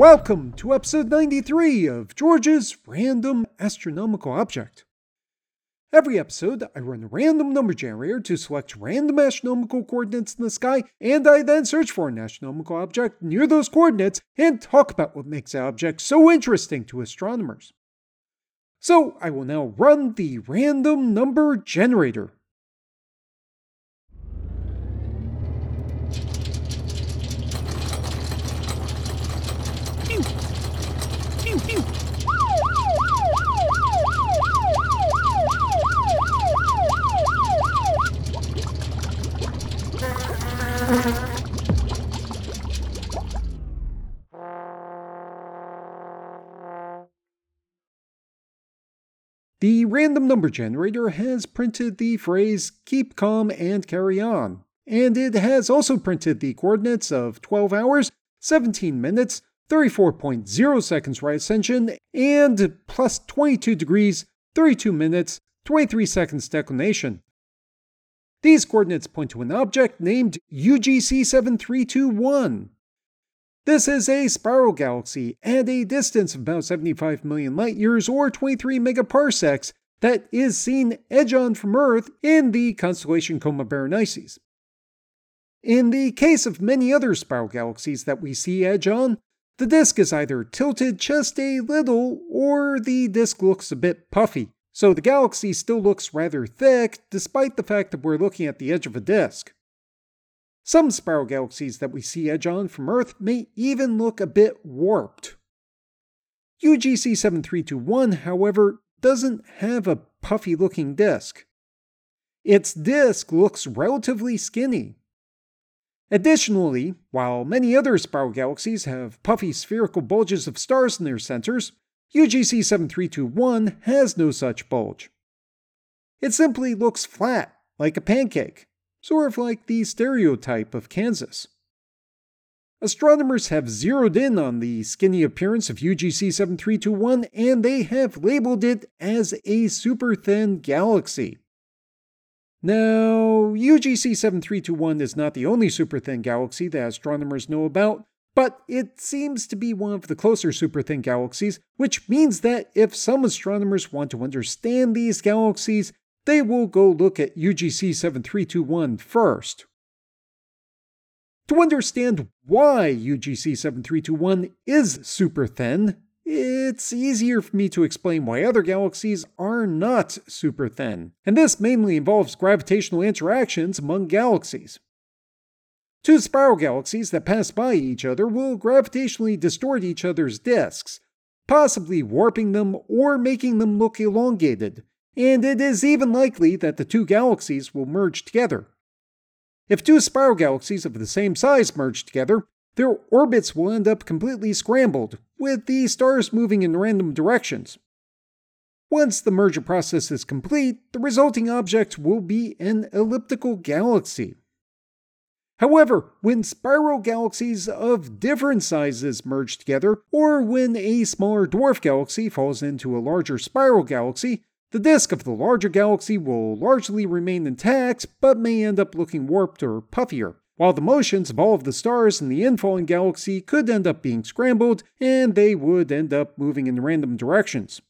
Welcome to episode 93 of George's Random Astronomical Object. Every episode, I run a random number generator to select random astronomical coordinates in the sky, and I then search for an astronomical object near those coordinates and talk about what makes that object so interesting to astronomers. So, I will now run the random number generator. The random number generator has printed the phrase keep calm and carry on, and it has also printed the coordinates of 12 hours, 17 minutes, 34.0 seconds right ascension, and plus 22 degrees, 32 minutes, 23 seconds declination. These coordinates point to an object named UGC 7321. This is a spiral galaxy at a distance of about 75 million light years or 23 megaparsecs that is seen edge on from Earth in the constellation Coma Berenices. In the case of many other spiral galaxies that we see edge on, the disk is either tilted just a little or the disk looks a bit puffy, so the galaxy still looks rather thick despite the fact that we're looking at the edge of a disk. Some spiral galaxies that we see edge on from Earth may even look a bit warped. UGC 7321, however, doesn't have a puffy looking disk. Its disk looks relatively skinny. Additionally, while many other spiral galaxies have puffy spherical bulges of stars in their centers, UGC 7321 has no such bulge. It simply looks flat, like a pancake sort of like the stereotype of Kansas. Astronomers have zeroed in on the skinny appearance of UGC 7321 and they have labeled it as a super thin galaxy. Now, UGC 7321 is not the only super thin galaxy that astronomers know about, but it seems to be one of the closer super thin galaxies, which means that if some astronomers want to understand these galaxies, they will go look at UGC 7321 first. To understand why UGC 7321 is super thin, it's easier for me to explain why other galaxies are not super thin, and this mainly involves gravitational interactions among galaxies. Two spiral galaxies that pass by each other will gravitationally distort each other's disks, possibly warping them or making them look elongated, and it is even likely that the two galaxies will merge together. If two spiral galaxies of the same size merge together, their orbits will end up completely scrambled, with the stars moving in random directions. Once the merger process is complete, the resulting object will be an elliptical galaxy. However, when spiral galaxies of different sizes merge together, or when a smaller dwarf galaxy falls into a larger spiral galaxy, the disk of the larger galaxy will largely remain intact, but may end up looking warped or puffier, while the motions of all of the stars in the infalling galaxy could end up being scrambled, and they would end up moving in random directions.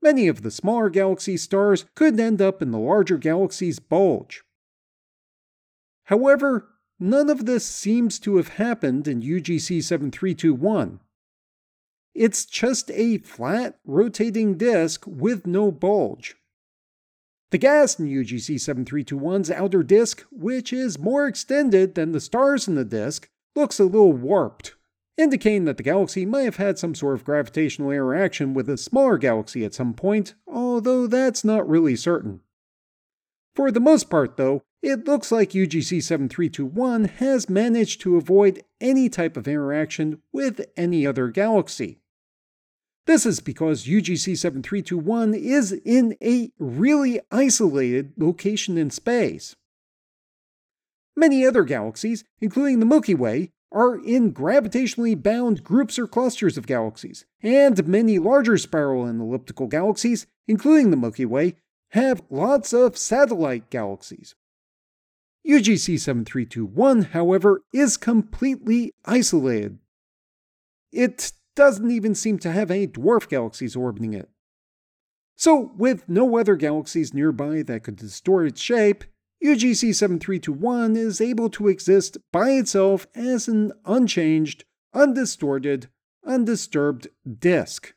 Many of the smaller galaxy stars could end up in the larger galaxy's bulge. However, none of this seems to have happened in UGC 7321, it's just a flat, rotating disk with no bulge. The gas in UGC 7321's outer disk, which is more extended than the stars in the disk, looks a little warped, indicating that the galaxy might have had some sort of gravitational interaction with a smaller galaxy at some point, although that's not really certain. For the most part, though, it looks like UGC 7321 has managed to avoid any type of interaction with any other galaxy. This is because UGC 7321 is in a really isolated location in space. Many other galaxies, including the Milky Way, are in gravitationally bound groups or clusters of galaxies, and many larger spiral and elliptical galaxies, including the Milky Way, have lots of satellite galaxies. UGC 7321, however, is completely isolated it doesn't even seem to have any dwarf galaxies orbiting it. So, with no other galaxies nearby that could distort its shape, UGC 7321 is able to exist by itself as an unchanged, undistorted, undisturbed disk.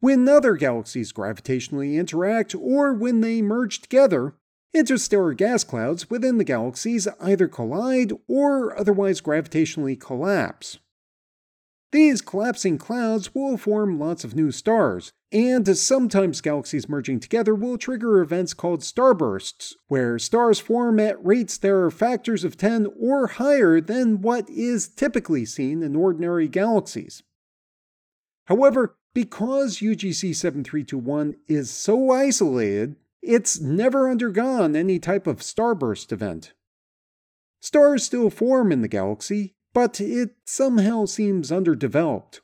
When other galaxies gravitationally interact or when they merge together, interstellar gas clouds within the galaxies either collide or otherwise gravitationally collapse. These collapsing clouds will form lots of new stars, and sometimes galaxies merging together will trigger events called starbursts, where stars form at rates that are factors of 10 or higher than what is typically seen in ordinary galaxies. However, because UGC 7321 is so isolated, it's never undergone any type of starburst event. Stars still form in the galaxy, but it somehow seems underdeveloped.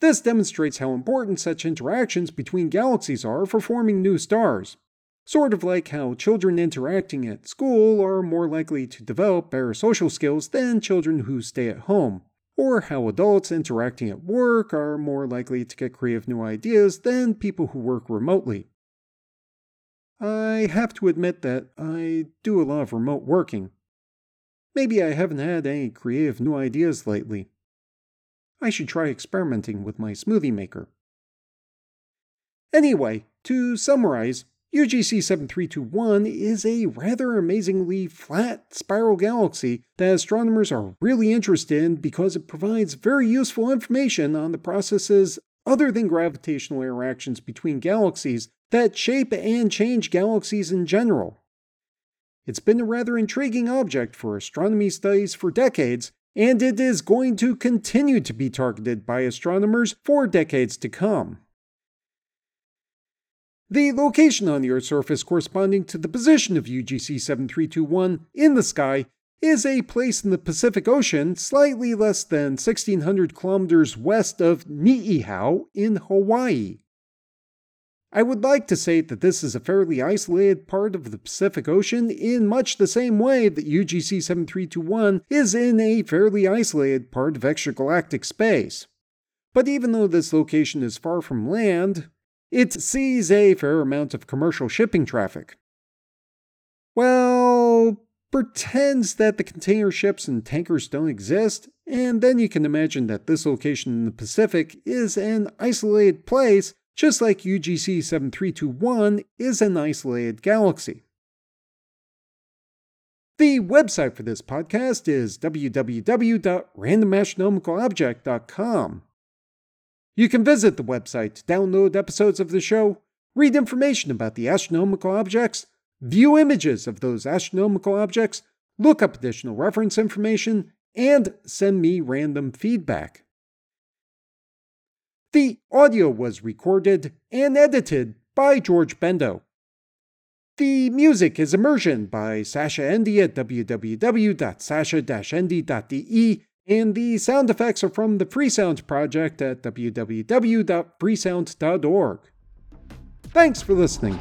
This demonstrates how important such interactions between galaxies are for forming new stars, sort of like how children interacting at school are more likely to develop better social skills than children who stay at home, or how adults interacting at work are more likely to get creative new ideas than people who work remotely. I have to admit that I do a lot of remote working, Maybe I haven't had any creative new ideas lately. I should try experimenting with my smoothie maker. Anyway, to summarize, UGC 7321 is a rather amazingly flat spiral galaxy that astronomers are really interested in because it provides very useful information on the processes other than gravitational interactions between galaxies that shape and change galaxies in general. It's been a rather intriguing object for astronomy studies for decades, and it is going to continue to be targeted by astronomers for decades to come. The location on the Earth's surface corresponding to the position of UGC 7321 in the sky is a place in the Pacific Ocean slightly less than 1600 kilometers west of Niihau in Hawaii. I would like to say that this is a fairly isolated part of the Pacific Ocean in much the same way that UGC 7321 is in a fairly isolated part of extragalactic space. But even though this location is far from land, it sees a fair amount of commercial shipping traffic. Well, pretends that the container ships and tankers don't exist, and then you can imagine that this location in the Pacific is an isolated place just like UGC 7321 is an isolated galaxy. The website for this podcast is www.randomastronomicalobject.com. You can visit the website to download episodes of the show, read information about the astronomical objects, view images of those astronomical objects, look up additional reference information, and send me random feedback. The audio was recorded and edited by George Bendo. The music is Immersion by Sascha Ende at www.sascha-ende.de, and the sound effects are from the Freesound Project at www.freesound.org. Thanks for listening.